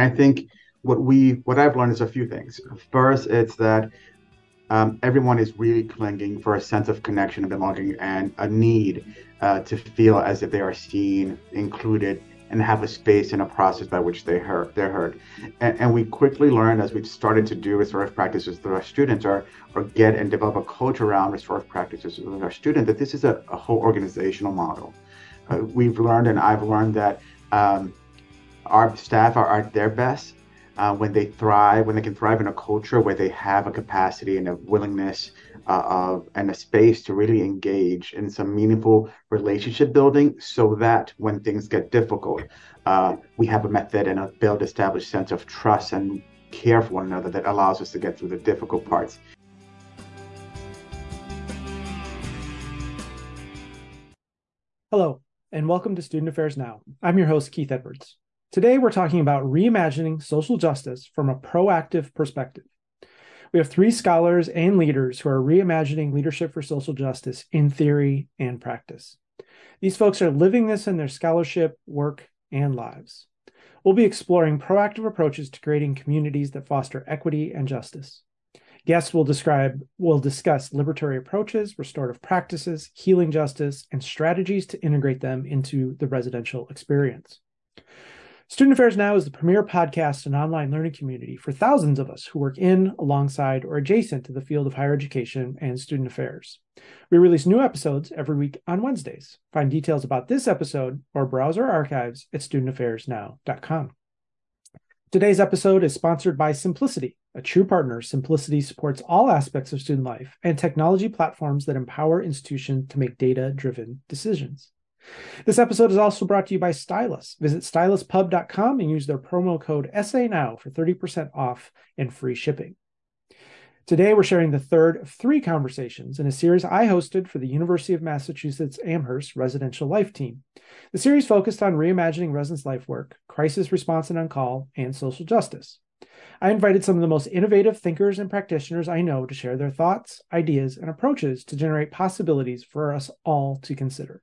I think what we what I've learned is a few things. First, it's that um, everyone is really clinging for a sense of connection and belonging and a need uh, to feel as if they are seen, included, and have a space and a process by which they heard they're heard. And, and we quickly learned as we've started to do restorative practices with our students or or get and develop a culture around restorative practices with our students that this is a, a whole organizational model. Uh, we've learned and I've learned that um, our staff are at their best uh, when they thrive, when they can thrive in a culture where they have a capacity and a willingness uh, of and a space to really engage in some meaningful relationship building, so that when things get difficult, uh, we have a method and a build established sense of trust and care for one another that allows us to get through the difficult parts. Hello, and welcome to Student Affairs Now. I'm your host, Keith Edwards. Today, we're talking about reimagining social justice from a proactive perspective. We have three scholars and leaders who are reimagining leadership for social justice in theory and practice. These folks are living this in their scholarship, work, and lives. We'll be exploring proactive approaches to creating communities that foster equity and justice. Guests will describe will discuss liberatory approaches, restorative practices, healing justice, and strategies to integrate them into the residential experience. Student Affairs Now is the premier podcast and online learning community for thousands of us who work in, alongside, or adjacent to the field of higher education and student affairs. We release new episodes every week on Wednesdays. Find details about this episode or browse our archives at studentaffairsnow.com. Today's episode is sponsored by Symplicity, a true partner. Symplicity supports all aspects of student life and technology platforms that empower institutions to make data driven decisions. This episode is also brought to you by Stylus. Visit styluspub.com and use their promo code SANOW for 30% off and free shipping. Today, we're sharing the third of three conversations in a series I hosted for the University of Massachusetts Amherst Residential Life Team. The series focused on reimagining residents' life work, crisis response and on call, and social justice. I invited some of the most innovative thinkers and practitioners I know to share their thoughts, ideas, and approaches to generate possibilities for us all to consider.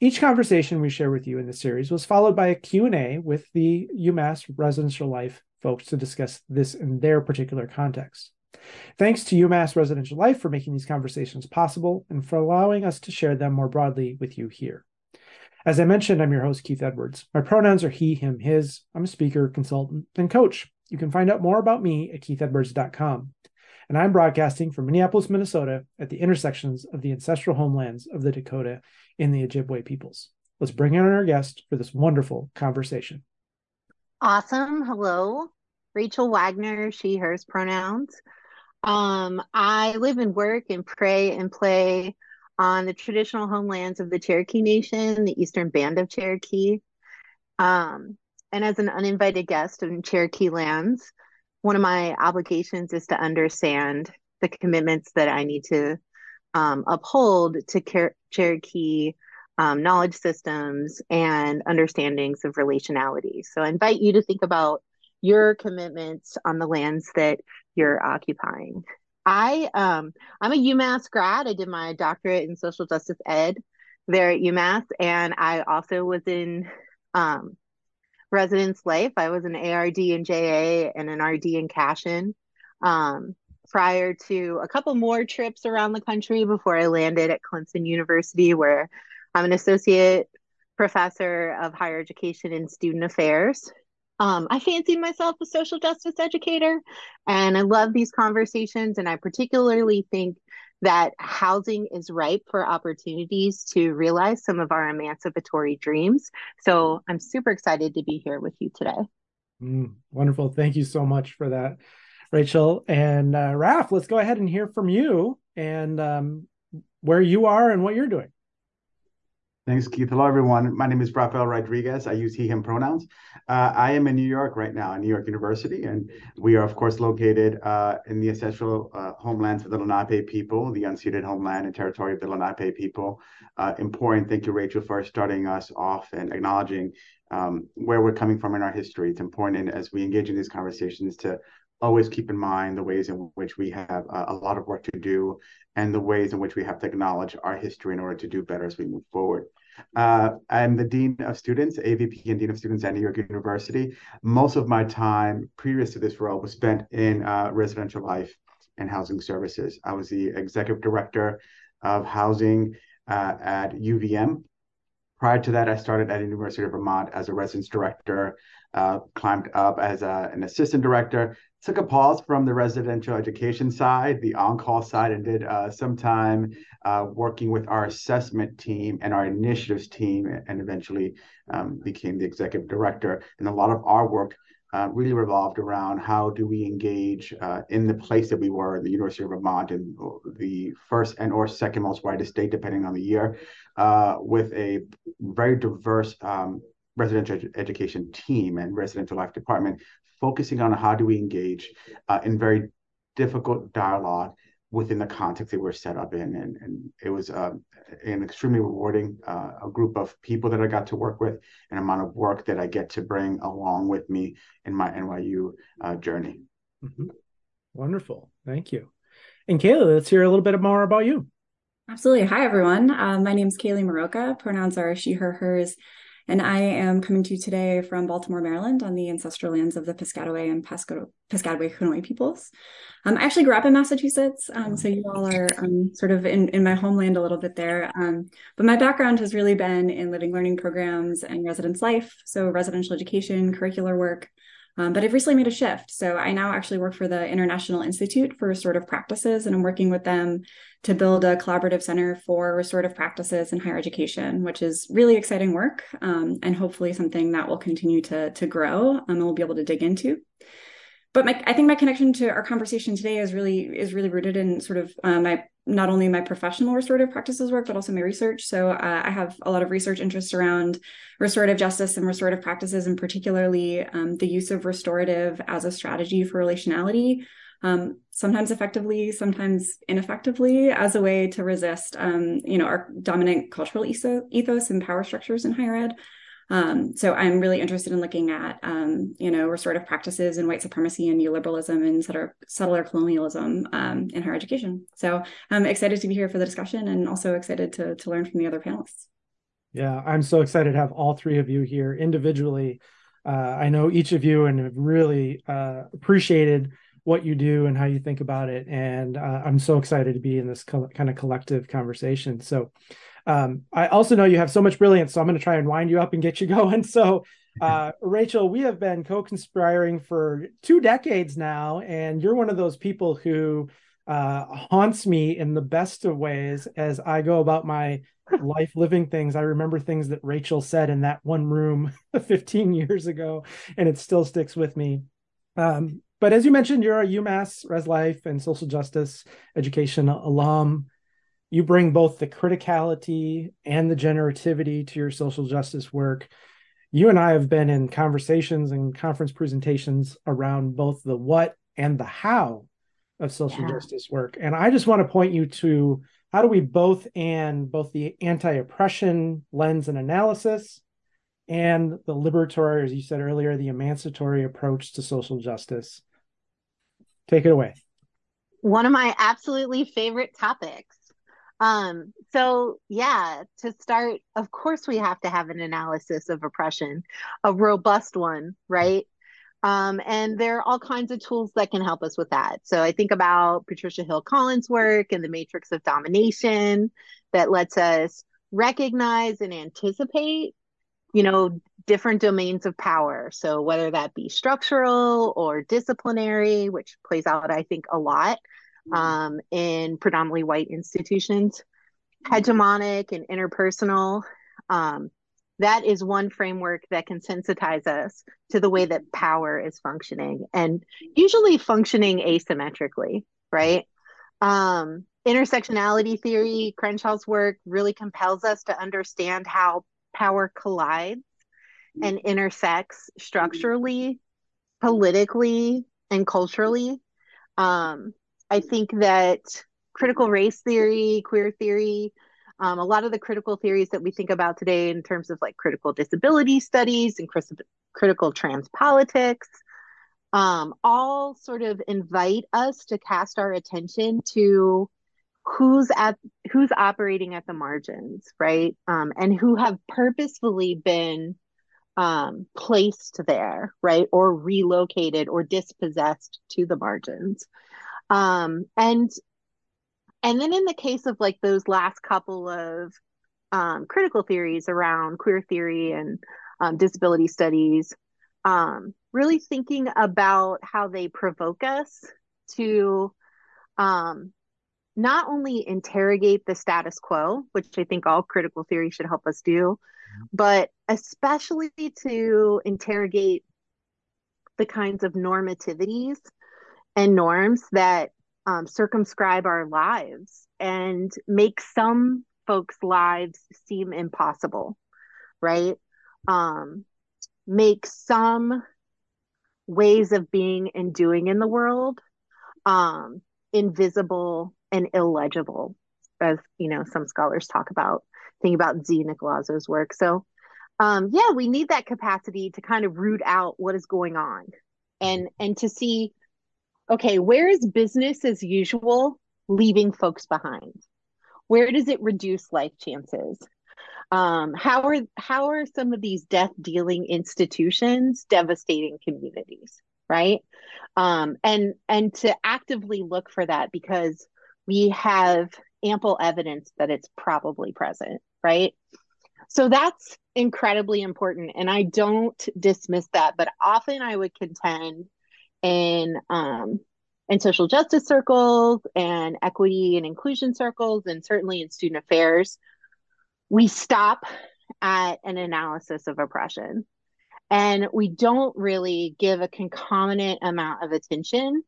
Each conversation we share with you in this series was followed by a Q&A with the UMass Residential Life folks to discuss this in their particular context. Thanks to UMass Residential Life for making these conversations possible and for allowing us to share them more broadly with you here. As I mentioned, I'm your host, Keith Edwards. My pronouns are he, him, his. I'm a speaker, consultant, and coach. You can find out more about me at keithedwards.com. And I'm broadcasting from Minneapolis, Minnesota, at the intersections of the ancestral homelands of the Dakota and the Ojibwe peoples. Let's bring in our guest for this wonderful conversation. Awesome. Hello. Rachel Wagner, she, hers pronouns. Um, I live and work and pray and play on the traditional homelands of the Cherokee Nation, the Eastern Band of Cherokee. Um, and as an uninvited guest in Cherokee lands, one of my obligations is to understand the commitments that I need to um, uphold to Cherokee um, knowledge systems and understandings of relationality. So I invite you to think about your commitments on the lands that you're occupying. I um, I'm a UMass grad. I did my doctorate in social justice ed there at UMass, and I also was in um, residence life. I was an ARD in JA and an RD in Cashin. Um, prior to a couple more trips around the country before I landed at Clemson University, where I'm an associate professor of higher education and student affairs. Um, I fancy myself a social justice educator, and I love these conversations. And I particularly think that housing is ripe for opportunities to realize some of our emancipatory dreams. So I'm super excited to be here with you today. Mm, wonderful. Thank you so much for that. Rachel and uh, Raf, let's go ahead and hear from you and um, where you are and what you're doing. Thanks, Keith. Hello, everyone. My name is Rafael Rodriguez. I use he, him pronouns. Uh, I am in New York right now, at New York University, and we are, of course, located uh, in the ancestral uh, homelands of the Lenape people, the unceded homeland and territory of the Lenape people. Uh, important. Thank you, Rachel, for starting us off and acknowledging um, where we're coming from in our history. It's important as we engage in these conversations to always keep in mind the ways in which we have uh, a lot of work to do and the ways in which we have to acknowledge our history in order to do better as we move forward. Uh, I'm the Dean of Students, AVP and Dean of Students at New York University. Most of my time previous to this role was spent in uh, residential life and housing services. I was the Executive Director of Housing uh, at UVM. Prior to that, I started at the University of Vermont as a residence director, uh, climbed up as a, an assistant director, took a pause from the residential education side, the on-call side, and did uh, some time uh, working with our assessment team and our initiatives team, and eventually um, became the executive director. And a lot of our work uh, really revolved around how do we engage uh, in the place that we were, the University of Vermont, in the first and or second most whitest state, depending on the year, uh, with a very diverse um, residential ed- education team and residential life department, focusing on how do we engage uh, in very difficult dialogue within the context that we're set up in. And, and it was uh, an extremely rewarding uh, a group of people that I got to work with, an amount of work that I get to bring along with me in my NYU uh, journey. Mm-hmm. Wonderful. Thank you. And Kayla, let's hear a little bit more about you. Absolutely. Hi, everyone. Uh, my name is Kaleigh Mrowka. Pronouns are she, her, hers. And I am coming to you today from Baltimore, Maryland, on the ancestral lands of the Piscataway and Piscataway Conoy peoples. Um, I actually grew up in Massachusetts, um, so you all are um, sort of in, in my homeland a little bit there. Um, but my background has really been in living learning programs and residence life, so residential education, curricular work, um, but I've recently made a shift. So I now actually work for the International Institute for Restorative Practices, and I'm working with them to build a collaborative center for restorative practices in higher education, which is really exciting work um, and hopefully something that will continue to, to grow um, and we'll be able to dig into but my, I think my connection to our conversation today is really is really rooted in sort of uh, my not only my professional restorative practices work but also my research. So uh, I have a lot of research interests around restorative justice and restorative practices, and particularly um, the use of restorative as a strategy for relationality. Um, sometimes effectively, sometimes ineffectively, as a way to resist, um, you know, our dominant cultural ethos and power structures in higher ed. Um, so I'm really interested in looking at, um, you know, restorative practices and white supremacy and neoliberalism and settler, settler colonialism um, in higher education. So I'm excited to be here for the discussion and also excited to, to learn from the other panelists. Yeah, I'm so excited to have all three of you here individually. Uh, I know each of you and have really uh, appreciated what you do and how you think about it. And uh, I'm so excited to be in this co- kind of collective conversation. So um, I also know you have so much brilliance, so I'm going to try and wind you up and get you going. So, uh, Rachel, we have been co-conspiring for two decades now, and you're one of those people who uh, haunts me in the best of ways as I go about my life living things. I remember things that Rachel said in that one room 15 years ago, and it still sticks with me. Um, but as you mentioned, you're a UMass Res Life and Social Justice Education alum you bring both the criticality and the generativity to your social justice work. You and I have been in conversations and conference presentations around both the what and the how of social yeah. justice work. And I just want to point you to how do we both and both the anti-oppression lens and analysis and the liberatory, as you said earlier, the emancipatory approach to social justice. Take it away. One of my absolutely favorite topics. Um, so yeah, to start, of course we have to have an analysis of oppression, a robust one, right? Um, and there are all kinds of tools that can help us with that. So I think about Patricia Hill Collins' work and the matrix of domination that lets us recognize and anticipate, you know, different domains of power. So whether that be structural or disciplinary, which plays out, I think, a lot um, in predominantly white institutions, hegemonic and interpersonal. Um, that is one framework that can sensitize us to the way that power is functioning and usually functioning asymmetrically, right? Um, intersectionality theory, Crenshaw's work really compels us to understand how power collides and intersects structurally, politically, and culturally. Um, I think that critical race theory, queer theory, um, a lot of the critical theories that we think about today in terms of like critical disability studies and critical trans politics, um, all sort of invite us to cast our attention to who's at who's operating at the margins, right? Um, and who have purposefully been um, placed there, right, or relocated or dispossessed to the margins. Um, and and then in the case of like those last couple of um, critical theories around queer theory and um, disability studies, um, really thinking about how they provoke us to um, not only interrogate the status quo, which I think all critical theory should help us do, but especially to interrogate the kinds of normativities and norms that um, circumscribe our lives and make some folks' lives seem impossible, right? Um, make some ways of being and doing in the world um, invisible and illegible, as you know, some scholars talk about think about Z. Nicolazzo's work. So, um, yeah, we need that capacity to kind of root out what is going on, and and to see, okay, where is business as usual leaving folks behind? Where does it reduce life chances? Um, how are how are some of these death dealing institutions devastating communities? Right, um, and and to actively look for that because we have ample evidence that it's probably present right? So that's incredibly important. And I don't dismiss that, but often I would contend in um, in social justice circles and equity and inclusion circles, and certainly in student affairs, we stop at an analysis of oppression. And we don't really give a concomitant amount of attention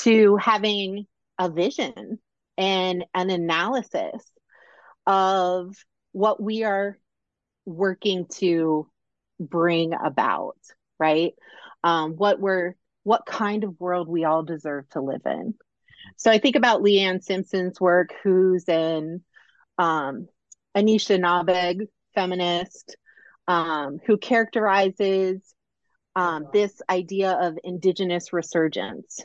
to having a vision and an analysis of what we are working to bring about, right? Um, what we're what kind of world we all deserve to live in. So I think about Leanne Simpson's work, who's an um, Anishinaabe feminist, um, who characterizes um, this idea of indigenous resurgence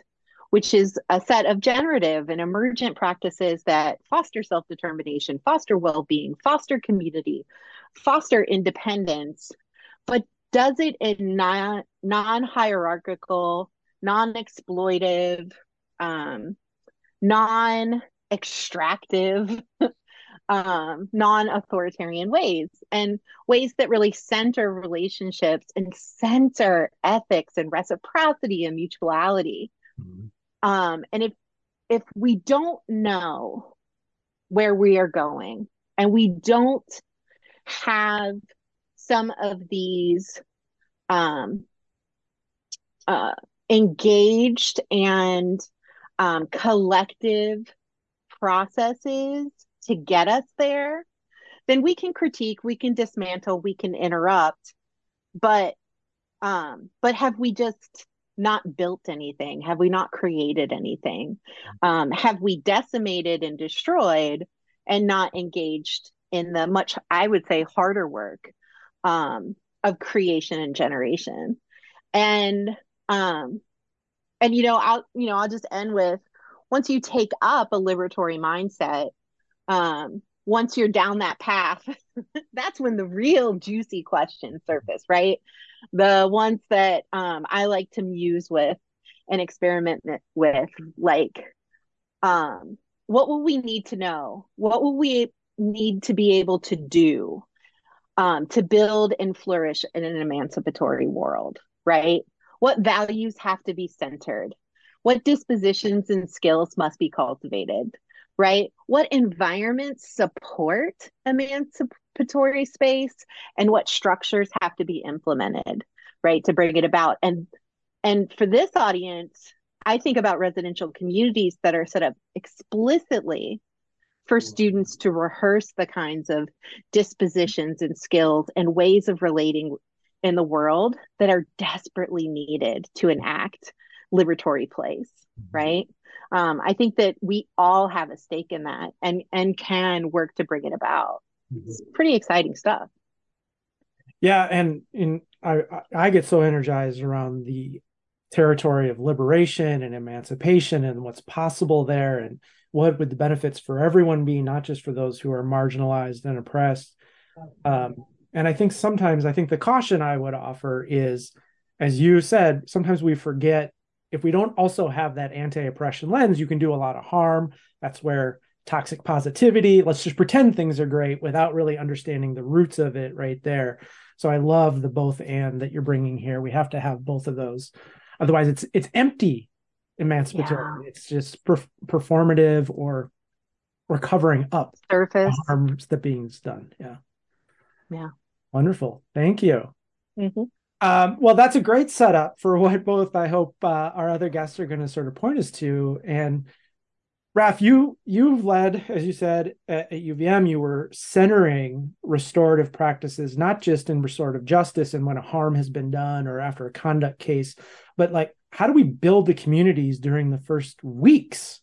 which is a set of generative and emergent practices that foster self determination, foster well being, foster community, foster independence, but does it in non hierarchical, non exploitive, um, non extractive, um, non authoritarian ways, and ways that really center relationships and center ethics and reciprocity and mutuality. Mm-hmm. Um, and if if we don't know where we are going and we don't have some of these um, uh, engaged and um, collective processes to get us there, then we can critique, we can dismantle, we can interrupt, but um, but have we just not built anything? Have we not created anything? Um, have we decimated and destroyed and not engaged in the much, I would say, harder work um, of creation and generation? And um, and you know, I'll you know, I'll just end with once you take up a liberatory mindset, um, once you're down that path, that's when the real juicy questions surface, right? The ones that um, I like to muse with and experiment with, like, um, what will we need to know? What will we need to be able to do um, to build and flourish in an emancipatory world, right? What values have to be centered? What dispositions and skills must be cultivated? Right? What environments support emancipatory space and what structures have to be implemented, right, to bring it about. And and for this audience, I think about residential communities that are set up explicitly for students to rehearse the kinds of dispositions and skills and ways of relating in the world that are desperately needed to enact liberatory place, mm-hmm. right? Um, I think that we all have a stake in that and and can work to bring it about. Mm-hmm. It's pretty exciting stuff. Yeah, and in I I get so energized around the territory of liberation and emancipation and what's possible there and what would the benefits for everyone be, not just for those who are marginalized and oppressed. Um, and I think sometimes I think the caution I would offer is, as you said, sometimes we forget if we don't also have that anti-oppression lens, you can do a lot of harm. That's where toxic positivity, let's just pretend things are great without really understanding the roots of it right there. So I love the both and that you're bringing here. We have to have both of those. Otherwise it's it's empty emancipatory. Yeah. It's just per- performative or or covering up surface harms that being's done. Yeah. Yeah. Wonderful. Thank you. Mm-hmm. Um, well, that's a great setup for what both I hope uh, our other guests are going to sort of point us to. And Raf, you you've led, as you said at, at, UVM, you were centering restorative practices not just in restorative justice and when a harm has been done or after a conduct case, but like how do we build the communities during the first weeks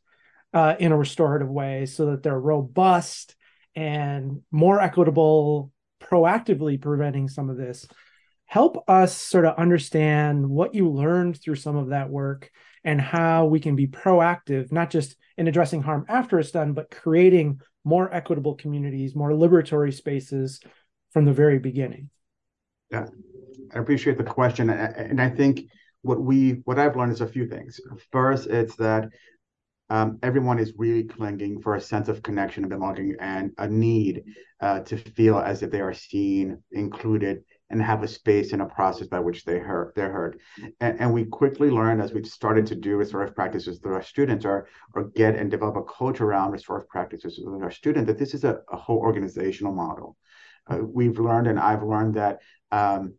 uh, in a restorative way so that they're robust and more equitable, proactively preventing some of this. Help us sort of understand what you learned through some of that work and how we can be proactive, not just in addressing harm after it's done, but creating more equitable communities, more liberatory spaces from the very beginning. Yeah, I appreciate the question. And I think what we what I've learned is a few things. First, it's that um, everyone is really clinging for a sense of connection and belonging and a need uh, to feel as if they are seen, included, and have a space and a process by which they heard they're heard. And, and we quickly learned as we've started to do restorative practices with our students or or get and develop a culture around restorative practices with our students that this is a, a whole organizational model. Uh, we've learned and I've learned that um,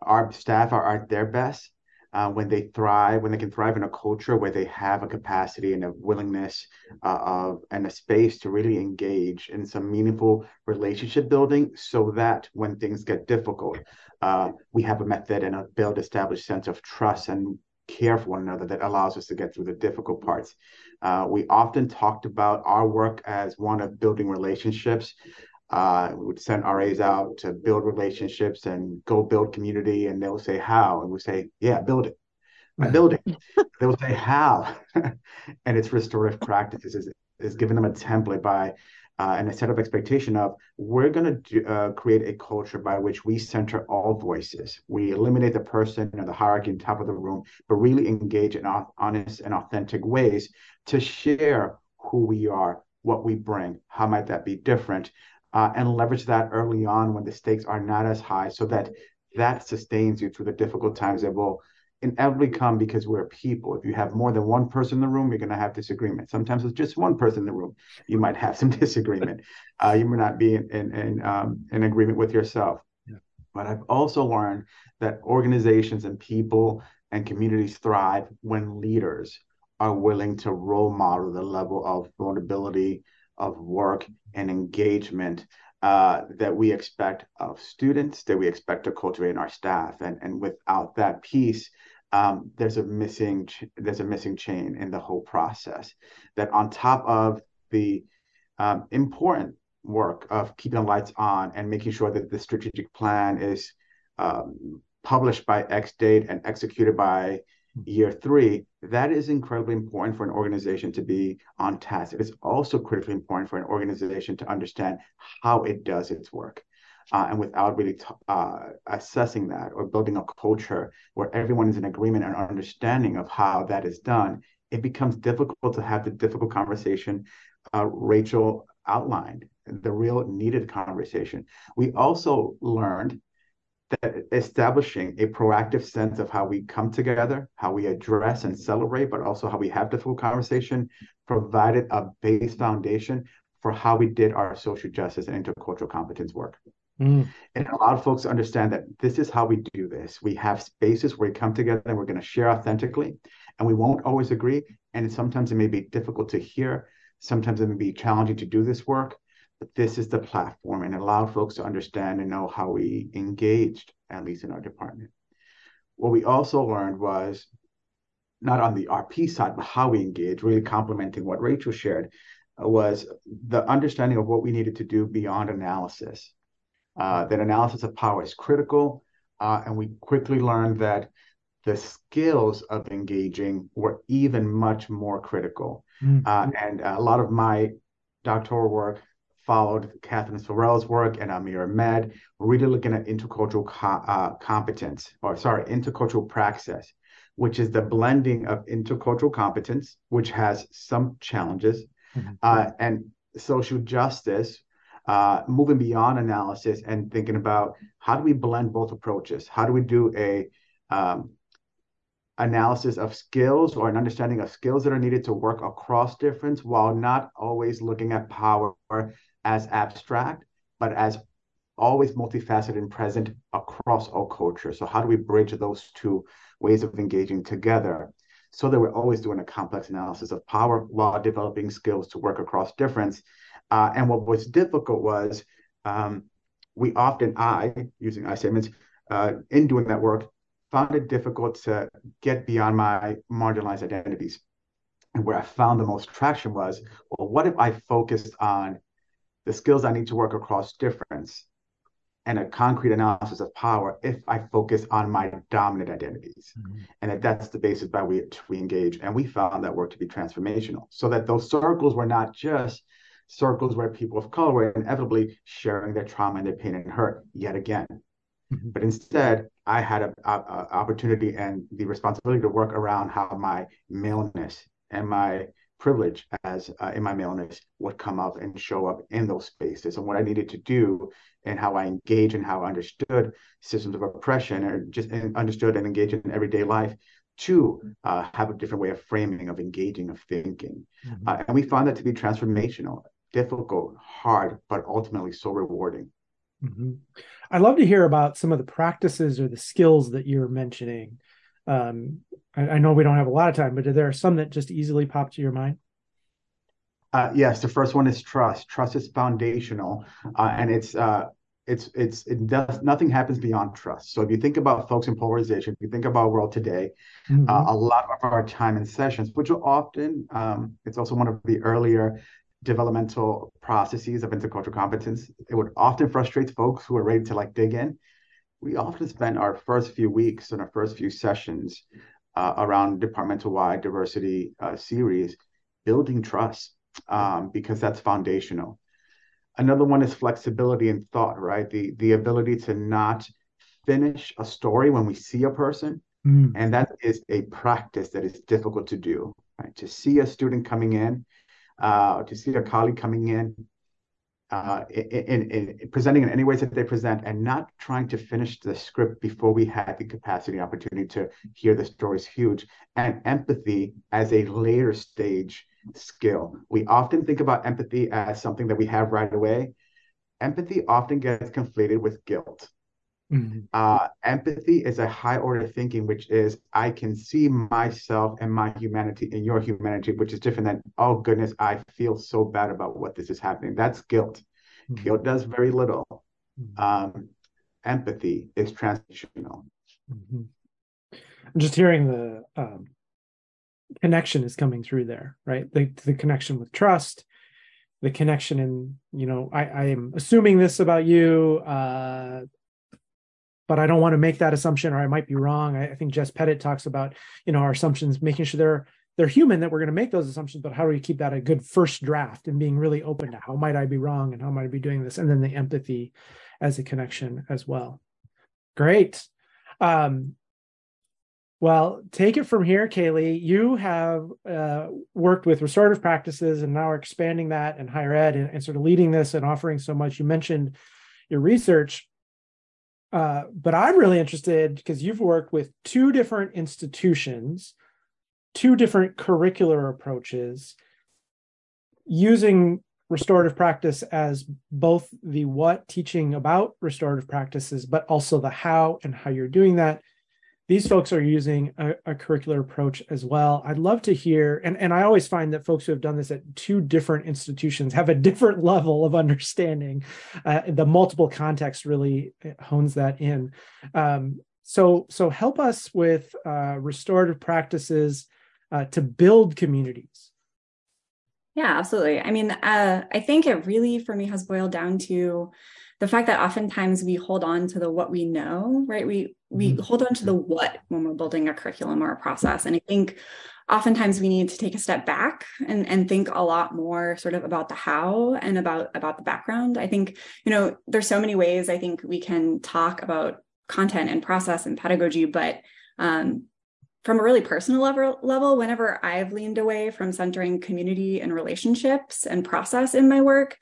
our staff are at their best uh, when they thrive, when they can thrive in a culture where they have a capacity and a willingness uh, of and a space to really engage in some meaningful relationship building, so that when things get difficult, uh, we have a method and a build established sense of trust and care for one another that allows us to get through the difficult parts. Uh, we often talked about our work as one of building relationships. Uh, we would send RAs out to build relationships and go build community, and they'll say how, and we say, yeah, build it. by building. they will say how, and it's restorative practices is is giving them a template by uh, and a set of expectation of we're going to uh, create a culture by which we center all voices. We eliminate the person or the hierarchy on top of the room, but really engage in honest and authentic ways to share who we are, what we bring, how might that be different, uh, and leverage that early on when the stakes are not as high so that that sustains you through the difficult times that will inevitably come because we're people. If you have more than one person in the room, you're going to have disagreement. Sometimes it's just one person in the room. You might have some disagreement. Uh, you may not be in in, in, um, in agreement with yourself. Yeah. But I've also learned that organizations and people and communities thrive when leaders are willing to role model the level of vulnerability, of work and engagement uh, that we expect of students, that we expect to cultivate in our staff, and and without that piece, um, there's a missing there's a missing chain in the whole process. That on top of the um, important work of keeping the lights on and making sure that the strategic plan is um, published by X date and executed by year three, that is incredibly important for an organization to be on task. It is also critically important for an organization to understand how it does its work. Uh, and without really t- uh, assessing that or building a culture where everyone is in agreement and understanding of how that is done, it becomes difficult to have the difficult conversation uh, Rachel outlined, the real needed conversation. We also learned establishing a proactive sense of how we come together, how we address and celebrate, but also how we have the full conversation, provided a base foundation for how we did our social justice and intercultural competence work. Mm. And lot of folks understand that this is how we do this. We have spaces where we come together and we're going to share authentically, and we won't always agree. And sometimes it may be difficult to hear. Sometimes it may be challenging to do this work this is the platform and allowed folks to understand and know how we engaged, at least in our department. What we also learned was not on the RP side, but how we engage, really complementing what Rachel shared, uh, was the understanding of what we needed to do beyond analysis. Uh, that analysis of power is critical, uh, and we quickly learned that the skills of engaging were even much more critical. Mm-hmm. Uh, and a lot of my doctoral work followed Kathryn Sorrells' work and Amir Ahmed, really looking at intercultural co- uh, competence, or sorry, intercultural praxis, which is the blending of intercultural competence, which has some challenges, mm-hmm. uh, and social justice, uh, moving beyond analysis and thinking about how do we blend both approaches? How do we do a um, analysis of skills or an understanding of skills that are needed to work across difference while not always looking at power as abstract, but as always multifaceted and present across all cultures. So how do we bridge those two ways of engaging together so that we're always doing a complex analysis of power while developing skills to work across difference? Uh, and what was difficult was um, we often, I, using I statements, uh, in doing that work, found it difficult to get beyond my marginalized identities. And where I found the most traction was, well, what if I focused on the skills I need to work across difference and a concrete analysis of power if I focus on my dominant identities. Mm-hmm. And that that's the basis by which we engage. And we found that work to be transformational so that those circles were not just circles where people of color were inevitably sharing their trauma and their pain and hurt yet again. Mm-hmm. But instead, I had an opportunity and the responsibility to work around how my maleness and my privilege as uh, in my maleness would come up and show up in those spaces and what I needed to do and how I engage and how I understood systems of oppression or just understood and engaged in everyday life to uh, have a different way of framing, of engaging, of thinking. Mm-hmm. Uh, and we found that to be transformational, difficult, hard, but ultimately so rewarding. Mm-hmm. I'd love to hear about some of the practices or the skills that you're mentioning. Um, I, I, know we don't have a lot of time, but are there some that just easily pop to your mind? Uh, yes, the first one is trust. Trust is foundational, uh, and it's uh, it's it's it does nothing happens beyond trust. So if you think about folks in polarization, if you think about world today, mm-hmm. Uh, a lot of our time in sessions, which are often um, it's also one of the earlier developmental processes of intercultural competence. It would often frustrate folks who are ready to like dig in. We often spend our first few weeks and our first few sessions uh, around departmental wide diversity uh, series building trust um, because that's foundational. Another one is flexibility in thought, right? The the ability to not finish a story when we see a person, mm. and that is a practice that is difficult to do. Right? To see a student coming in uh, to see a colleague coming in, uh, in, in, in, presenting in any ways that they present and not trying to finish the script before we had the capacity opportunity to hear the story is huge. And empathy as a later stage skill. We often think about empathy as something that we have right away. Empathy often gets conflated with guilt. Mm-hmm. Uh, empathy is a high order thinking, which is I can see myself and my humanity in your humanity, which is different than, oh goodness, I feel so bad about what this is happening. That's guilt. Mm-hmm. Guilt does very little. Mm-hmm. Um, empathy is transitional. Mm-hmm. Just hearing the um, connection is coming through there, right? The, the connection with trust, the connection in, you know, I, I am assuming this about you. Uh, but I don't want to make that assumption, or I might be wrong. I, I think Jess Pettitt talks about, you know, our assumptions, making sure they're they're human that we're going to make those assumptions, but how do we keep that a good first draft and being really open to how might I be wrong and how might I be doing this, and then the empathy as a connection as well. Great. Um, well, take it from here, Kaleigh. You have uh, worked with restorative practices and now are expanding that in higher ed and, and, sort of leading this and offering so much. You mentioned your research. Uh, but I'm really interested because you've worked with two different institutions, two different curricular approaches, using restorative practice as both the what teaching about restorative practices, but also the how and how you're doing that these folks are using a, a, curricular approach as well. I'd love to hear, and, and I always find that folks who have done this at two different institutions have a different level of understanding. Uh, the multiple context really hones that in. Um, so, so help us with uh, restorative practices uh, to build communities. Yeah, absolutely. I mean, uh, I think it really, for me, has boiled down to the fact that oftentimes we hold on to the what we know, right? We we mm-hmm. hold on to the what when we're building a curriculum or a process. And I think oftentimes we need to take a step back and, and think a lot more sort of about the how and about about the background. I think, you know, there's so many ways I think we can talk about content and process and pedagogy, but um, from a really personal level, level, whenever I've leaned away from centering community and relationships and process in my work,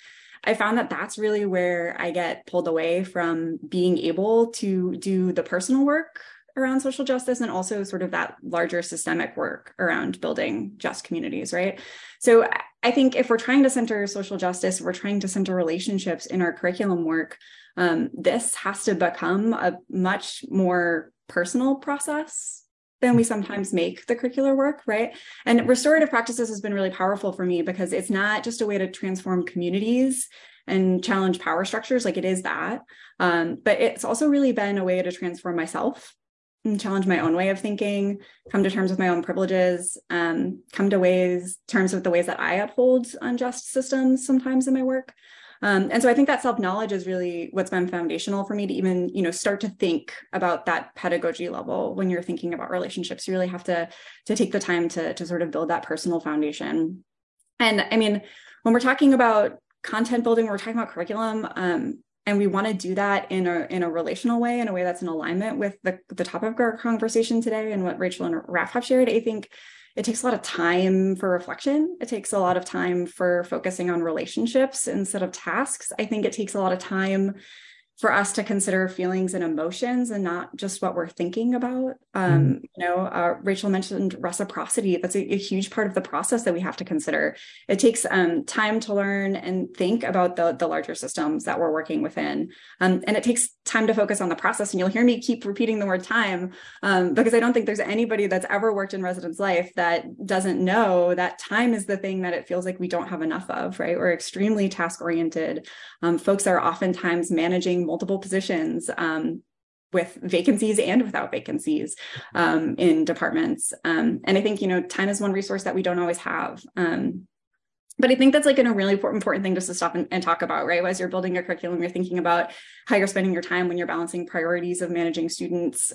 I found that that's really where I get pulled away from being able to do the personal work around social justice and also sort of that larger systemic work around building just communities, right? So I think if we're trying to center social justice, we're trying to center relationships in our curriculum work, um, this has to become a much more personal process than we sometimes make the curricular work, right? And restorative practices has been really powerful for me because it's not just a way to transform communities and challenge power structures, like it is that, um, but it's also really been a way to transform myself and challenge my own way of thinking, come to terms with my own privileges, um, come to ways terms with the ways that I uphold unjust systems sometimes in my work. Um, and so I think that self-knowledge is really what's been foundational for me to even, you know, start to think about that pedagogy level when you're thinking about relationships. You really have to to take the time to to sort of build that personal foundation. And I mean, when we're talking about content building, we're talking about curriculum. Um, and we want to do that in a in a relational way, in a way that's in alignment with the the topic of our conversation today and what Rachel and Raf have shared. I think it takes a lot of time for reflection. It takes a lot of time for focusing on relationships instead of tasks. I think it takes a lot of time for us to consider feelings and emotions and not just what we're thinking about. Um, mm. You know, uh, Rachel mentioned reciprocity. That's a, a, huge part of the process that we have to consider. It takes um, time to learn and think about the, the larger systems that we're working within. Um, and it takes time to focus on the process. And you'll hear me keep repeating the word time um, because I don't think there's anybody that's ever worked in residence life that doesn't know that time is the thing that it feels like we don't have enough of, right? We're extremely task oriented. Um, folks are oftentimes managing multiple positions um, with vacancies and without vacancies um, in departments. Um, and I think, you know, time is one resource that we don't always have. Um, but I think that's like a really important thing just to stop and, and, talk about, right? As you're building your curriculum, you're thinking about how you're spending your time when you're balancing priorities of managing students.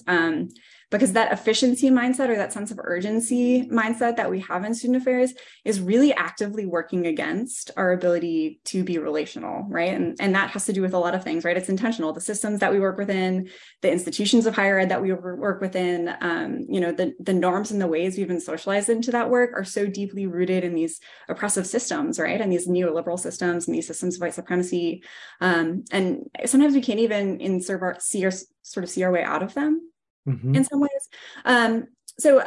Because that efficiency mindset or that sense of urgency mindset that we have in student affairs is really actively working against our ability to be relational, right? And, and that has to do with a lot of things, right? It's intentional. The systems that we work within, the institutions of higher ed that we work within, um, you know, the, the norms and the ways we've been socialized into that work are so deeply rooted in these oppressive systems, right? And these neoliberal systems and these systems of white supremacy. Um, and sometimes we can't even insert our, see our, sort of see our way out of them mm-hmm. in some ways. Um, so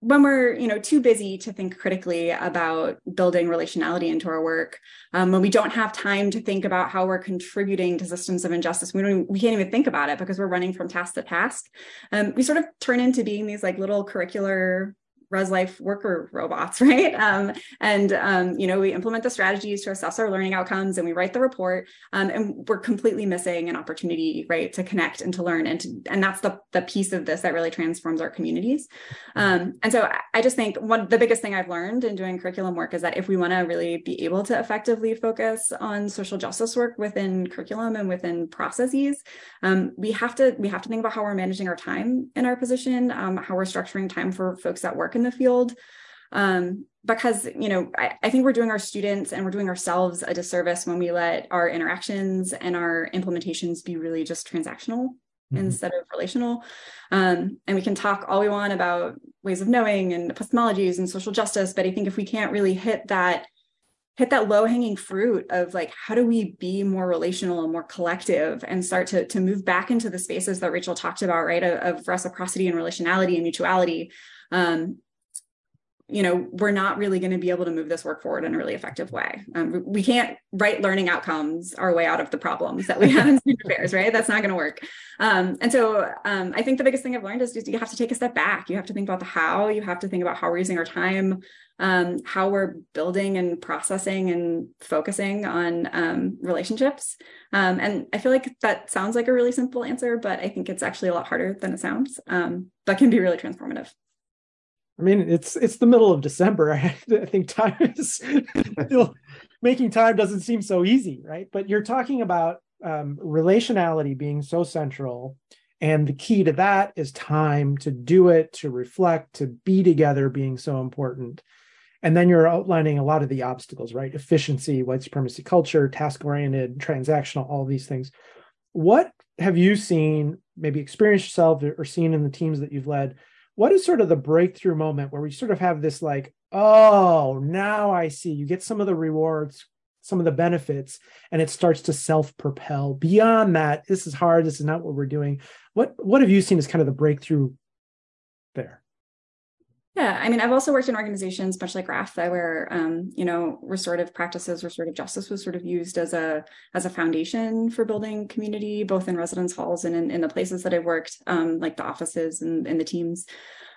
when we're you know too busy to think critically about building relationality into our work um, when we don't have time to think about how we're contributing to systems of injustice we don't we can't even think about it because we're running from task to task um, we sort of turn into being these like little curricular res life worker robots right? Um, and um, you know we implement the strategies to assess our learning outcomes and we write the report um, and we're completely missing an opportunity right to connect and to learn and to, and that's the, the piece of this that really transforms our communities. Um, and so i just think one the biggest thing i've learned in doing curriculum work is that if we want to really be able to effectively focus on social justice work within curriculum and within processes um, we have to we have to think about how we're managing our time in our position um, how we're structuring time for folks that work in the field um, because you know I, I, think we're doing our students and we're doing ourselves a disservice when we let our interactions and our implementations be really just transactional mm-hmm. instead of relational um, and we can talk all we want about ways of knowing and epistemologies and social justice but i think if we can't really hit that hit that low hanging fruit of like how do we be more relational and more collective and start to, to move back into the spaces that rachel talked about right of, of reciprocity and relationality and mutuality um, you know, we're not really going to be able to move this work forward in a really effective way. Um, we can't write learning outcomes our way out of the problems that we have in student affairs, right? That's not going to work. Um, and so um, I think the biggest thing I've learned is just you have to take a step back. You have to think about the how, you have to think about how we're using our time, um, how we're building and processing and focusing on um, relationships. Um, and I feel like that sounds like a really simple answer, but I think it's actually a lot harder than it sounds, but can be really transformative. I mean, it's it's the middle of December. I, think time is still making time doesn't seem so easy, right? But you're talking about um, relationality being so central and the key to that is time to do it to reflect to be together being so important and then you're outlining a lot of the obstacles right efficiency white supremacy culture task oriented transactional all these things what have you seen maybe experienced yourself or seen in the teams that you've led what is sort of the breakthrough moment where we sort of have this like oh now i see. You get some of the rewards some of the benefits and it starts to self-propel. Beyond that this is hard. This is not what we're doing. What what have you seen as kind of the breakthrough there yeah, I mean, I've also worked in organizations much like Rapha, where um, you know restorative practices, restorative justice was sort of used as a as a foundation for building community, both in residence halls and in, in the places that I worked, um, like the offices and, and the teams.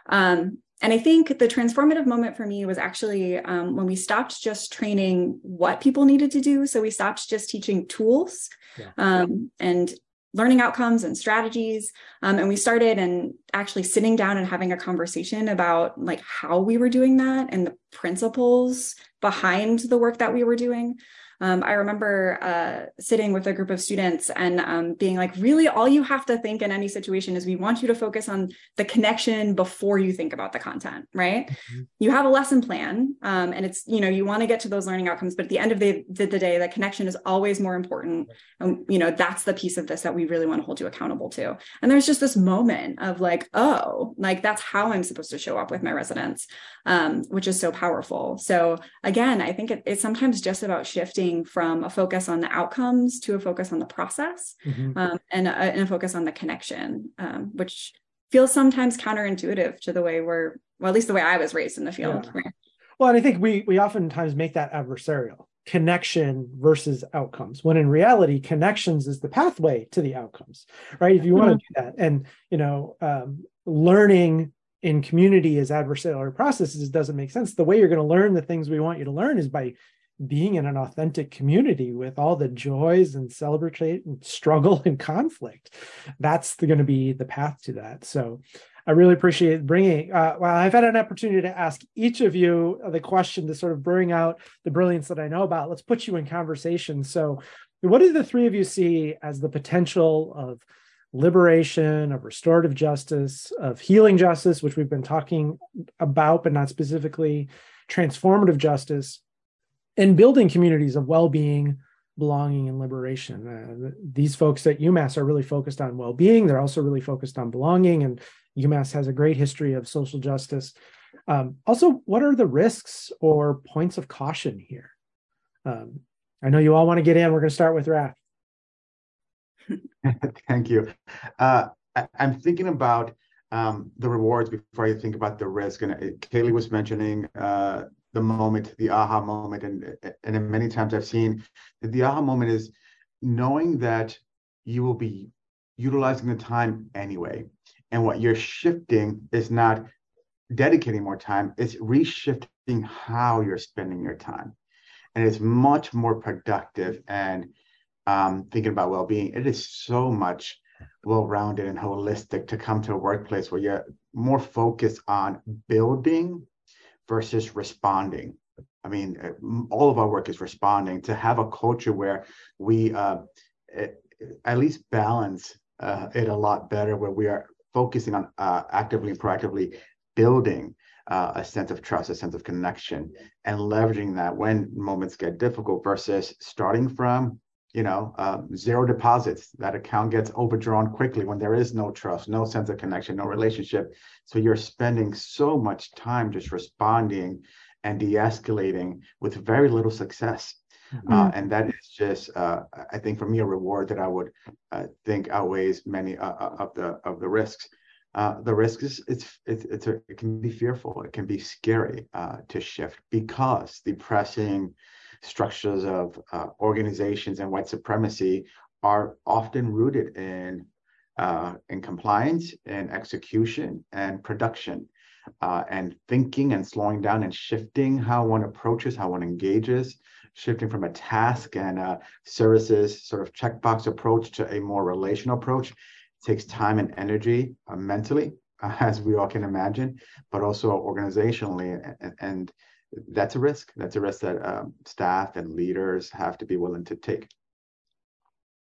Um, and I think the transformative moment for me was actually um, when we stopped just training what people needed to do. So we stopped just teaching tools yeah. um, and learning outcomes and strategies. Um, and we started and actually sitting down and having a conversation about like how we were doing that and the principles behind the work that we were doing um, I remember uh, sitting with a group of students and um, being like, really, all you have to think in any situation is we want you to focus on the connection before you think about the content, right? Mm-hmm. You have a lesson plan um, and it's, you know, you want to get to those learning outcomes, but at the end of the, the, the day, the connection is always more important. And, you know, that's the piece of this that we really want to hold you accountable to. And there's just this moment of like, oh, like that's how I'm supposed to show up with my residents, um, which is so powerful. So again, I think it, it's sometimes just about shifting shifting from a focus on the outcomes to a focus on the process mm-hmm. um, and, a, and, a, focus on the connection, um, which feels sometimes counterintuitive to the way we're, well, at least the way I was raised in the field. Yeah. Well, and I think we we oftentimes make that adversarial connection versus outcomes when in reality connections is the pathway to the outcomes right if you want to mm-hmm. do that and you know um, learning in community as adversarial processes doesn't make sense the way you're going to learn the things we want you to learn is by being in an authentic community with all the joys and celebrate and struggle and conflict that's going to be the path to that. So i really appreciate bringing uh, well i've had an opportunity to ask each of you the question to sort of bring out the brilliance that i know about. Let's put you in conversation. So what do the three of you see as the potential of liberation of restorative justice of healing justice which we've been talking about but not specifically transformative justice and building communities of well-being belonging and liberation. Uh, these folks at umass are really focused on well-being. They're also really focused on belonging and umass has a great history of social justice. Um, also what are the risks or points of caution here? Um, i know you all want to get in. We're going to start with Raph. Thank you. Uh, I, am thinking about um, the rewards before I think about the risk. And uh, Kaleigh was mentioning uh, the moment, the aha moment. And, and many times I've seen that the aha moment is knowing that you will be utilizing the time anyway. And what you're shifting is not dedicating more time, it's reshifting how you're spending your time. And it's much more productive and um, thinking about well being. It is so much well rounded and holistic to come to a workplace where you're more focused on building versus responding. I mean, uh, all of our work is responding to have a culture where we uh, at least balance uh, it a lot better, where we are focusing on uh, actively and proactively building uh, a sense of trust, a sense of connection, and leveraging that when moments get difficult versus starting from you know, uh, zero deposits. That account gets overdrawn quickly when there is no trust, no sense of connection, no relationship. So you're spending so much time just responding and de-escalating with very little success. Mm-hmm. Uh, and that is just, uh, I think, for me, a reward that I would uh, think outweighs many uh, uh, of the of the risks. the risk is it's it's, it's a, it can be fearful, it can be scary to shift because the pressing structures of uh, organizations and white supremacy are often rooted in uh, in compliance and execution and production uh, and thinking and slowing down and shifting how one approaches how one engages shifting from a task and a services sort of checkbox approach to a more relational approach. It takes time and energy uh, mentally as we all can imagine but also organizationally and, and that's a risk. That's a risk that um, staff and leaders have to be willing to take.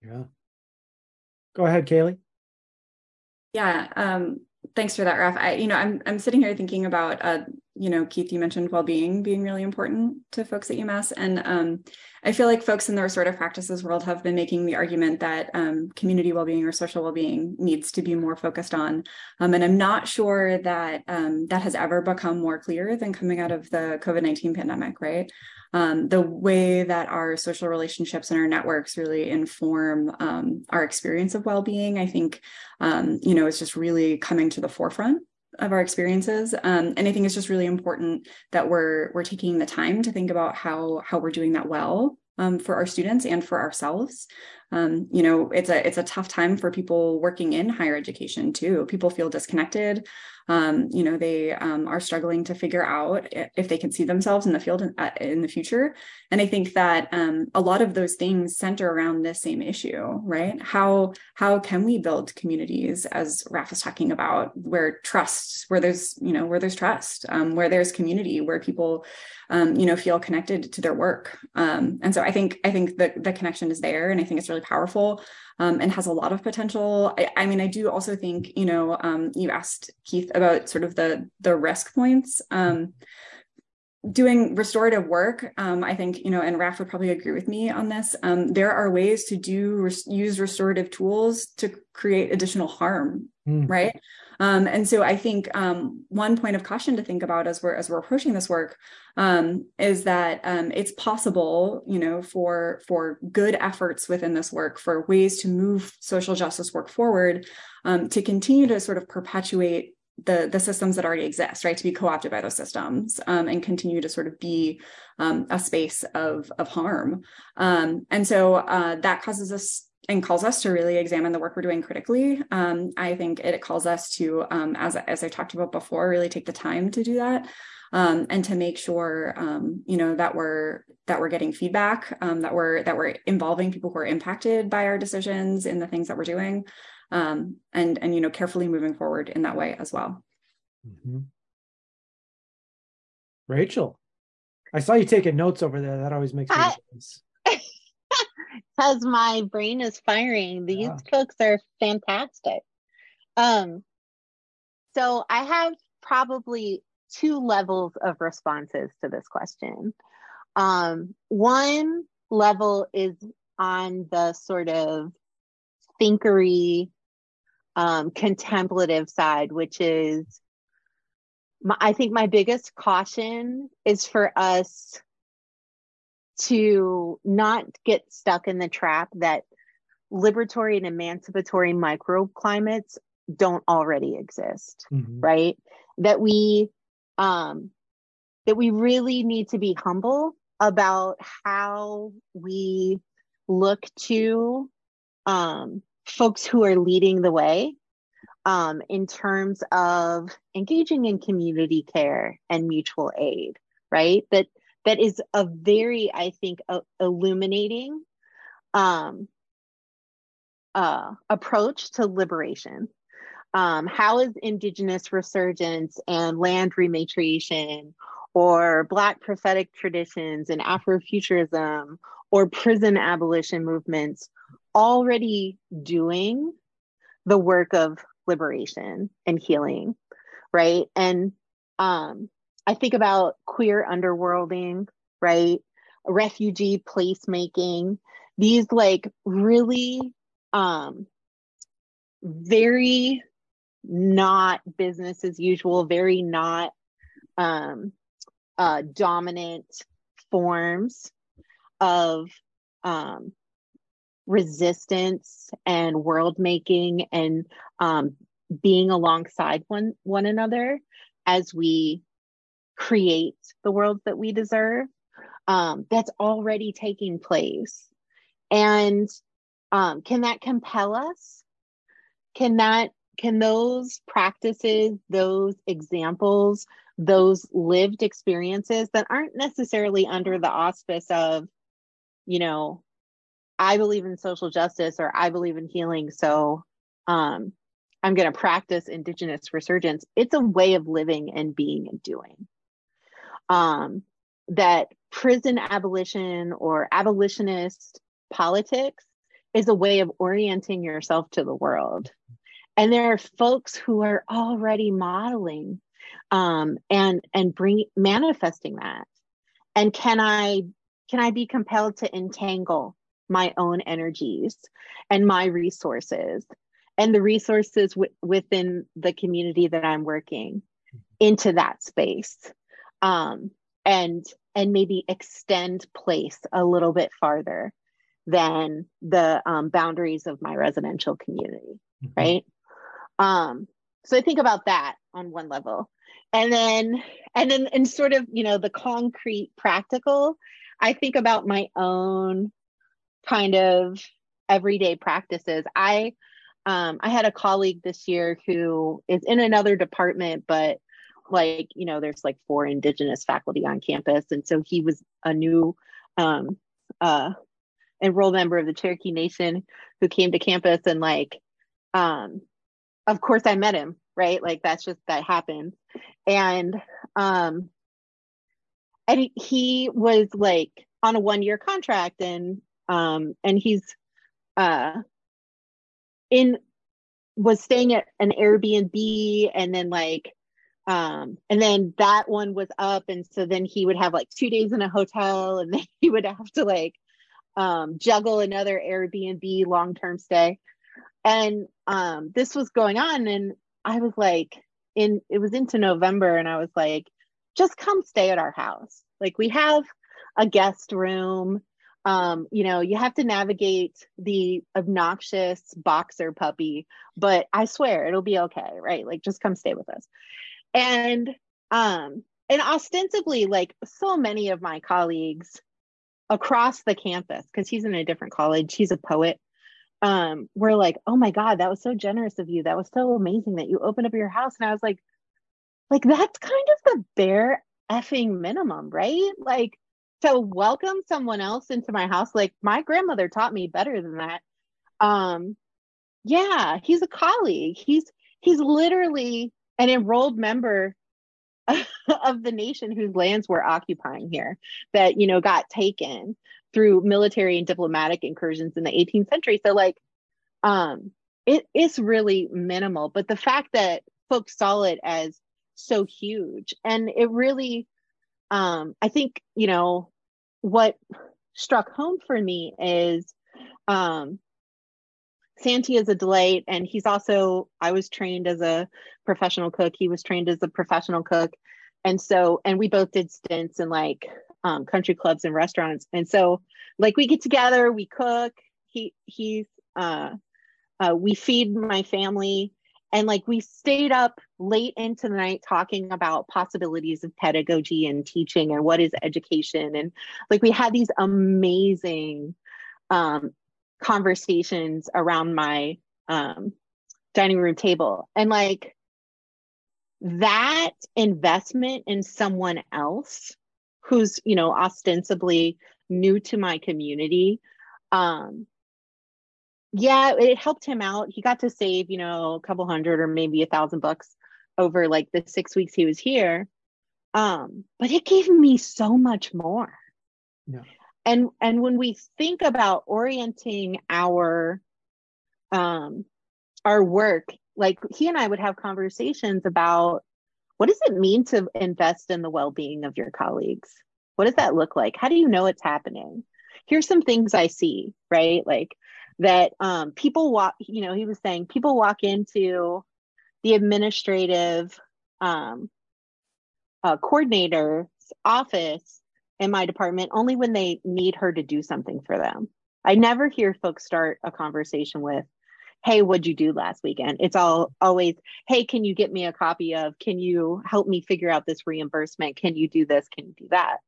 Yeah. Go ahead, Kaleigh. Yeah. Um, thanks for that, Raf. I, you know, I'm I'm sitting here thinking about, uh, you know, Keith, you mentioned well-being being really important to folks at UMass, and um, I feel like folks in the restorative practices world have been making the argument that um, community well-being or social well-being needs to be more focused on, um, and I'm not sure that um, that has ever become more clear than coming out of the COVID-19 pandemic, right? Um, the way that our social relationships and our networks really inform um, our experience of well-being i think um, you know is just really coming to the forefront of our experiences. Um, and i think it's just really important that we're we're taking the time to think about how how we're doing that well um, for our students and for ourselves um, you know it's a it's a tough time for people working in higher education too. People feel disconnected. Um, you know they um, are struggling to figure out if they can see themselves in the field in, uh, in the future. And i think that um, a lot of those things center around this same issue right? How how can we build communities as raf is talking about where trust where there's you know where there's trust um, where there's community where people um, you know feel connected to their work. Um, and so i think i think the, the connection is there and i think it's really powerful um, and has a lot of potential. I, I, mean, I do also think, you know, um, you asked Keith about sort of the the risk points. Um, doing restorative work, um, I think, you know, and Raf would probably agree with me on this. Um, there are ways to do res- use restorative tools to create additional harm, mm. right? Um, and so I think um, one point of caution to think about as we're as we're approaching this work um, is that um, it's possible, you know, for for good efforts within this work, for ways to move social justice work forward, um, to continue to sort of perpetuate the the systems that already exist, right? To be co-opted by those systems um, and continue to sort of be um, a space of of harm. Um, and so uh, that causes us and calls us to really examine the work we're doing critically. Um, I think it calls us to, um, as as I talked about before, really take the time to do that. Um, and to make sure um, you know that we're that we're getting feedback um, that we're that we're involving people who are impacted by our decisions in the things that we're doing um, and and you know carefully moving forward in that way as well mm-hmm. rachel i saw you taking notes over there that always makes me sense because my brain is firing. These yeah. cooks are fantastic. Um, so I have probably two levels of responses to this question. Um, one level is on the sort of thinkery, um, contemplative side, which is, my, I think my biggest caution is for us to not get stuck in the trap that liberatory and emancipatory microclimates don't already exist mm-hmm. right that we um that we really need to be humble about how we look to um folks who are leading the way um in terms of engaging in community care and mutual aid right? That that is a very i think illuminating um, uh, approach to liberation. Um, how is indigenous resurgence and land rematriation or black prophetic traditions and afrofuturism or prison abolition movements already doing the work of liberation and healing right and um, I think about queer underworlding, right? Refugee placemaking, these like really um very not business as usual, very not um uh dominant forms of um resistance and world making and um being alongside one one another as we create the world that we deserve um, that's already taking place. And um, can that compel us? Can that can those practices those examples those lived experiences that aren't necessarily under the auspice of you know i believe in social justice or i believe in healing. So um, i'm going to practice indigenous resurgence. It's a way of living and being and doing. Um, that prison abolition or abolitionist politics is a way of orienting yourself to the world. And there are folks who are already modeling um, and and bring manifesting that. And can i can i be compelled to entangle my own energies and my resources and the resources w- within the community that i'm working into that space um, and and maybe extend place a little bit farther than the um, boundaries of my residential community mm-hmm. right um, so I think about that on one level. And then, and then, and sort of, you know, the concrete practical, I think about my own kind of everyday practices. I, um, I had a colleague this year who is in another department, but like, you know, there's like four indigenous faculty on campus. And so he was a new, um, uh, enrolled member of the Cherokee Nation who came to campus and like, um, of course I met him, right? Like that's just that happened. And um and he, he was like on a one year contract and um and he's uh in was staying at an Airbnb and then like um and then that one was up. And so then he would have like two days in a hotel and then he would have to like um juggle another Airbnb long-term stay. And um this was going on and i was like in it was into november and i was like just come stay at our house. Like we have a guest room um you know you have to navigate the obnoxious boxer puppy but i swear it'll be okay right? Like just come stay with us. And um and ostensibly like so many of my colleagues across the campus because he's in a different college he's a poet um were like oh my god that was so generous of you. That was so amazing that you opened up your house. And i was like like that's kind of the bare effing minimum right? Like to welcome someone else into my house. Like my grandmother taught me better than that. Um yeah he's a colleague. He's he's literally an enrolled member of the nation whose lands we're occupying here that you know got taken through military and diplomatic incursions in the 18th century. So like um it is really minimal, but the fact that folks saw it as so huge and it really um I think, you know, what struck home for me is um Santi is a delight and he's also I was trained as a professional cook, he was trained as a professional cook. And so and we both did stints in like um, country clubs and restaurants. And so like we get together, we cook. He he's uh, uh, we feed my family, and like we stayed up late into the night talking about possibilities of pedagogy and teaching and what is education, and like we had these amazing um, conversations around my um, dining room table, and like that investment in someone else who's you know ostensibly new to my community um yeah it helped him out he got to save you know a couple hundred or maybe a thousand bucks over like the six weeks he was here um but it gave me so much more yeah. and and when we think about orienting our um our work like he and i would have conversations about what does it mean to invest in the well-being of your colleagues what does that look like? How do you know it's happening? Here's some things I see, right? Like that um, people walk, you know, he was saying people walk into the administrative um, uh, coordinator's office in my department only when they need her to do something for them. I never hear folks start a conversation with, hey what'd you do last weekend? It's all always hey can you get me a copy of can you help me figure out this reimbursement? Can you do this? Can you do that?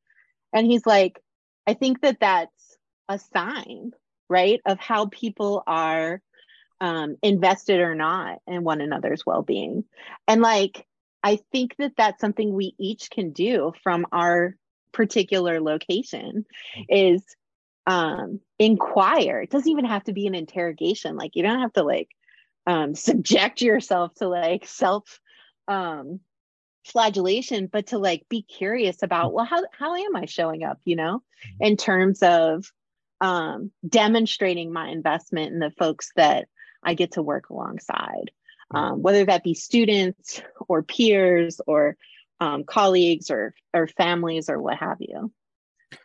And he's like, I think that that's a sign, right, of how people are um, invested or not in one another's well being. And like, I think that that's something we each can do from our particular location is um inquire. It doesn't even have to be an interrogation. Like you don't have to like um subject yourself to like self um flagellation but to like be curious about well how how am i showing up? you know mm-hmm. in terms of um, demonstrating my investment in the folks that I get to work alongside, mm. um, whether that be students or peers or um, colleagues or or families or what have you.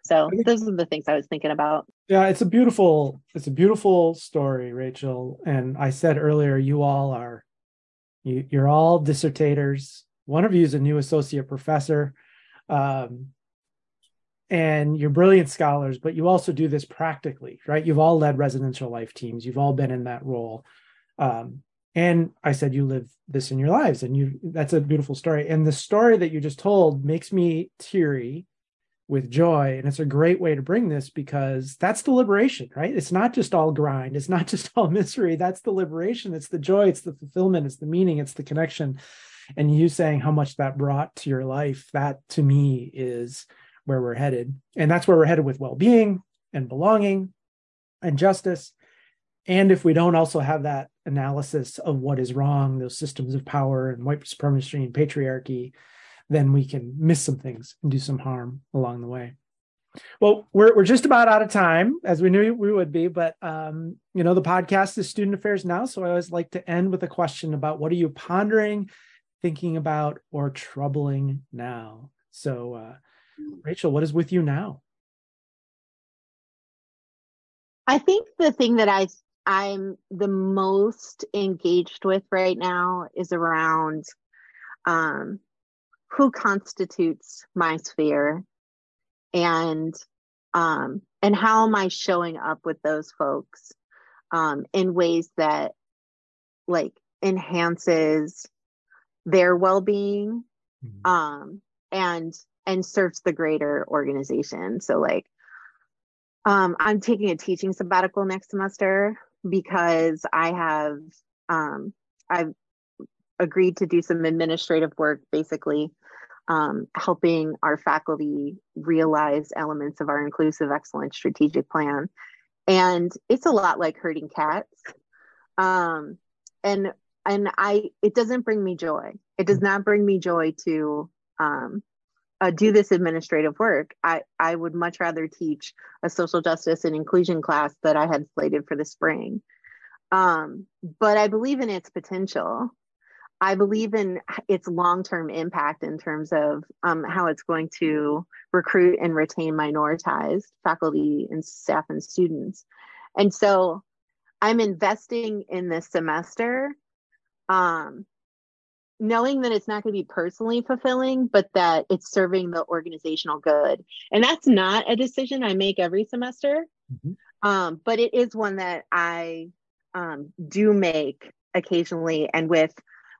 So those are the things I was thinking about. Yeah, it's a beautiful it's a beautiful story, Rachel. And I said earlier, you all are you, you're all dissertators. One of you is a new associate professor. Um, and you're brilliant scholars, but you also do this practically, right? You've all led residential life teams. You've all been in that role. Um, and I said you live this in your lives, and you that's a beautiful story. And the story that you just told makes me teary with joy. And it's a great way to bring this because that's the liberation, right? It's not just all grind, it's not just all misery. That's the liberation. It's the joy, it's the fulfillment, it's the meaning, it's the connection. And you saying how much that brought to your life, that to me is where we're headed. And that's where we're headed with well being and belonging and justice. And if we don't also have that analysis of what is wrong, those systems of power and white supremacy and patriarchy, then we can miss some things and do some harm along the way. Well, we're we're just about out of time, as we knew we would be. But um, you know, the podcast is student affairs now, so I always like to end with a question about what are you pondering, thinking about, or troubling now. So, uh, Rachel, what is with you now? I think the thing that I I'm the most engaged with right now is around um, who constitutes my sphere and um, and how am I showing up with those folks um, in ways that like enhances their well-being mm-hmm. um, and and serves the greater organization. So like um, I'm taking a teaching sabbatical next semester because I have um, I've agreed to do some administrative work, basically um, helping our faculty realize elements of our inclusive excellence strategic plan. And it's a lot like herding cats. Um, and and I it doesn't bring me joy. It does not bring me joy to um, uh, do this administrative work. I, I would much rather teach a social justice and inclusion class that I had slated for the spring. Um, but I believe in its potential. I believe in its long term impact in terms of um, how it's going to recruit and retain minoritized faculty and staff and students. And so I'm investing in this semester, um, knowing that it's not going to be personally fulfilling, but that it's serving the organizational good. And that's not a decision I make every semester, mm-hmm. um, but it is one that I um, do make occasionally and with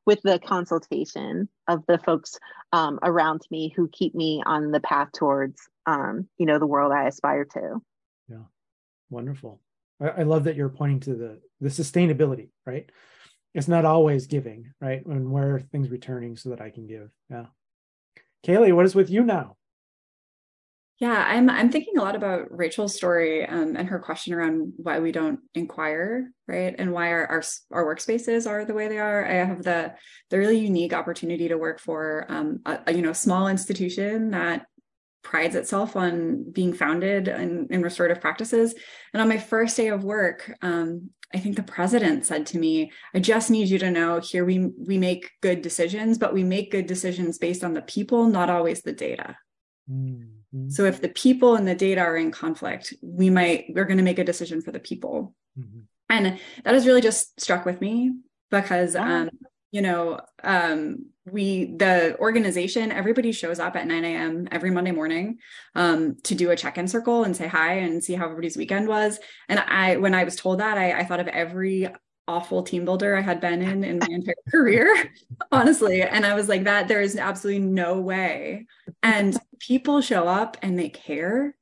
with the consultation of the folks um, around me who keep me on the path towards um, you know the world i aspire to. Yeah. Wonderful. I, I, love that you're pointing to the the sustainability right it's not always giving right? And where are things returning so that i can give? Yeah. Kaleigh what is with you now? Yeah, I'm I'm thinking a lot about Rachel's story um, and her question around why we don't inquire, right, and why our, our our workspaces are the way they are. I have the the really unique opportunity to work for um, a, a, you know small institution that prides itself on being founded in, in restorative practices. And on my first day of work, um, I think the president said to me, "I just need you to know here we we make good decisions, but we make good decisions based on the people, not always the data." Mm. Mm-hmm. So if the people and the data are in conflict, we might, we're going to make a decision for the people. Mm-hmm. And that has really just struck with me because, um, you know, um, we, the organization, everybody shows up at 9 a.m. every Monday morning um, to do a check in circle and say hi and see how everybody's weekend was. And I, when I was told that, I, I thought of every awful team builder I had been in in my entire career, honestly. And I was like, that there is absolutely no way. And people show up and they care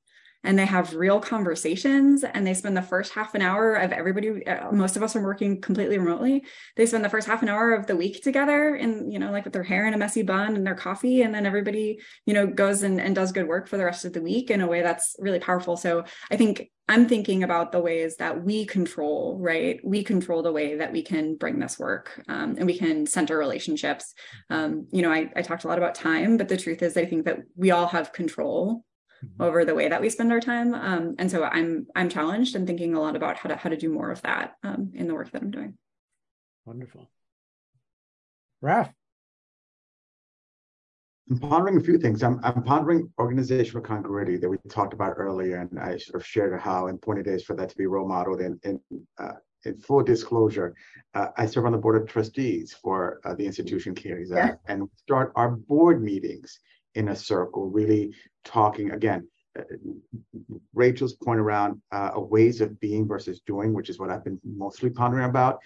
and they have real conversations and they spend the first half an hour of everybody uh, most of us are working completely remotely. They spend the first half an hour of the week together and you know like with their hair in a messy bun and their coffee and then everybody you know goes and, and does good work for the rest of the week in a way that's really powerful. So i think i'm thinking about the ways that we control right? We control the way that we can bring this work um, and we can center relationships. Um, you know I, I talked a lot about time but the truth is i think that we all have control mm-hmm. over the way that we spend our time. Um, and so I'm I'm challenged and thinking a lot about how to how to do more of that um, in the work that I'm doing. Wonderful. Raf. I'm pondering a few things. I'm, I'm pondering organizational congruity that we talked about earlier, and I sort of shared how important it is for that to be role modeled. And in, uh, in full disclosure, uh, I serve on the board of trustees for uh, the institution Carries yeah. and start our board meetings in a circle, really talking again. Uh, Rachel's point around uh, ways of being versus doing, which is what I've been mostly pondering about,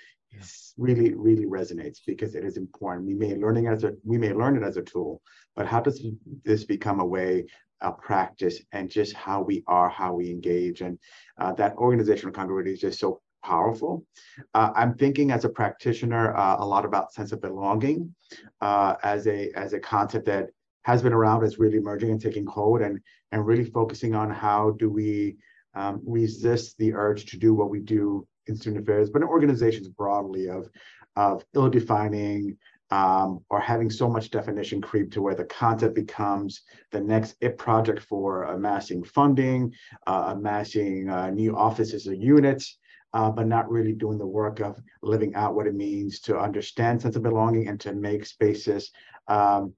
really really resonates because it is important. We may learning as a we may learn it as a tool but how does this become a way a practice and just how we are how we engage? And uh, that organizational congruity is just so powerful. Uh, i'm thinking as a practitioner uh, a lot about sense of belonging uh, as a as a concept that has been around is really emerging and taking hold and and really focusing on how do we um, resist the urge to do what we do in student affairs, but in organizations broadly of, of ill-defining um, or having so much definition creep to where the concept becomes the next IT project for amassing funding, uh, amassing uh, new offices or units, uh, but not really doing the work of living out what it means to understand sense of belonging and to make spaces um,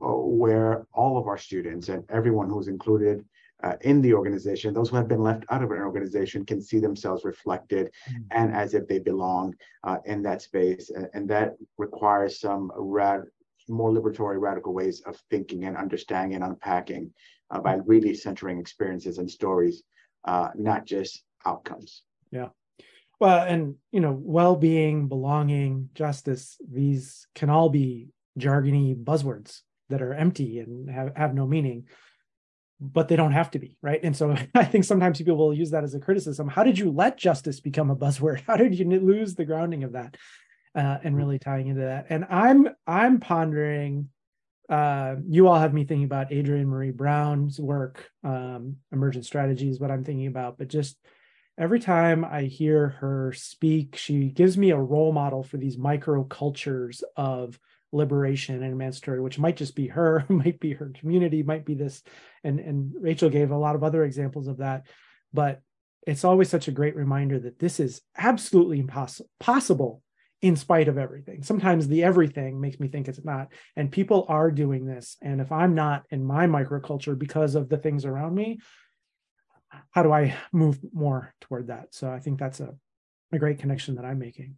where all of our students and everyone who's included uh, in the organization, those who have been left out of an organization can see themselves reflected mm-hmm. and as if they belong uh, in that space. And, that requires some rad- more liberatory, radical ways of thinking and understanding and unpacking uh, by really centering experiences and stories, uh, not just outcomes. Yeah. Well, and you know, well-being, belonging, justice, these can all be jargony buzzwords that are empty and have, have no meaning but they don't have to be right? And so i think sometimes people will use that as a criticism. How did you let justice become a buzzword? How did you lose the grounding of that? Uh, and really tying into that. And i'm i'm pondering uh, you all have me thinking about adrienne maree brown's work um, emergent strategies what i'm thinking about but just every time i hear her speak she gives me a role model for these micro cultures of liberation and emancipatory, which might just be her, might be her community, might be this. And, and Rachel gave a lot of other examples of that. But it's always such a great reminder that this is absolutely impossible possible in spite of everything. Sometimes the everything makes me think it's not. And people are doing this. And if I'm not in my microculture because of the things around me, how do I move more toward that? So I think that's a, a great connection that I'm making.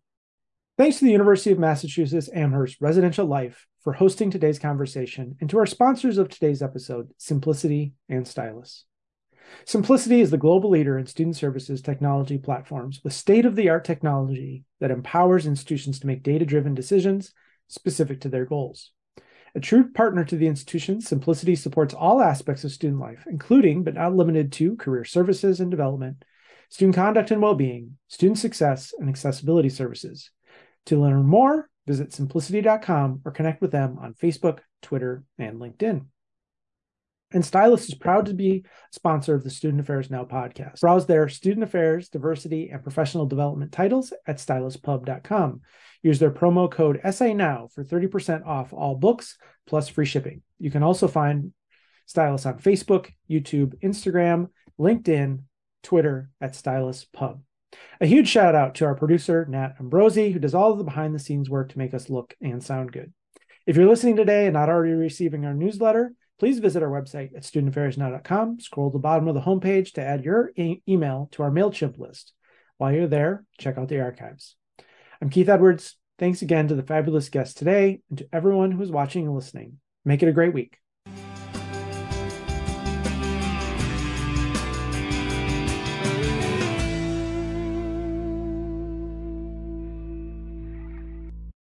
Thanks to the University of Massachusetts Amherst Residential Life for hosting today's conversation, and to our sponsors of today's episode, Symplicity and Stylus. Symplicity is the global leader in student services technology platforms with state of the art technology that empowers institutions to make data driven decisions specific to their goals. A true partner to the institution, Symplicity supports all aspects of student life, including but not limited to career services and development, student conduct and well being, student success, and accessibility services. To learn more, visit symplicity.com or connect with them on Facebook, Twitter, and LinkedIn. And Stylus is proud to be a sponsor of the Student Affairs Now podcast. Browse their student affairs, diversity, and professional development titles at styluspub.com. Use their promo code SANOW for 30% off all books plus free shipping. You can also find Stylus on Facebook, YouTube, Instagram, LinkedIn, Twitter at Stylus Pub. A huge shout out to our producer, Nat Ambrosi, who does all of the behind the scenes work to make us look and sound good. If you're listening today and not already receiving our newsletter, please visit our website at studentaffairsnow.com. Scroll to the bottom of the homepage to add your e- email to our MailChimp list. While you're there, check out the archives. I'm Keith Edwards. Thanks again to the fabulous guests today and to everyone who's watching and listening. Make it a great week.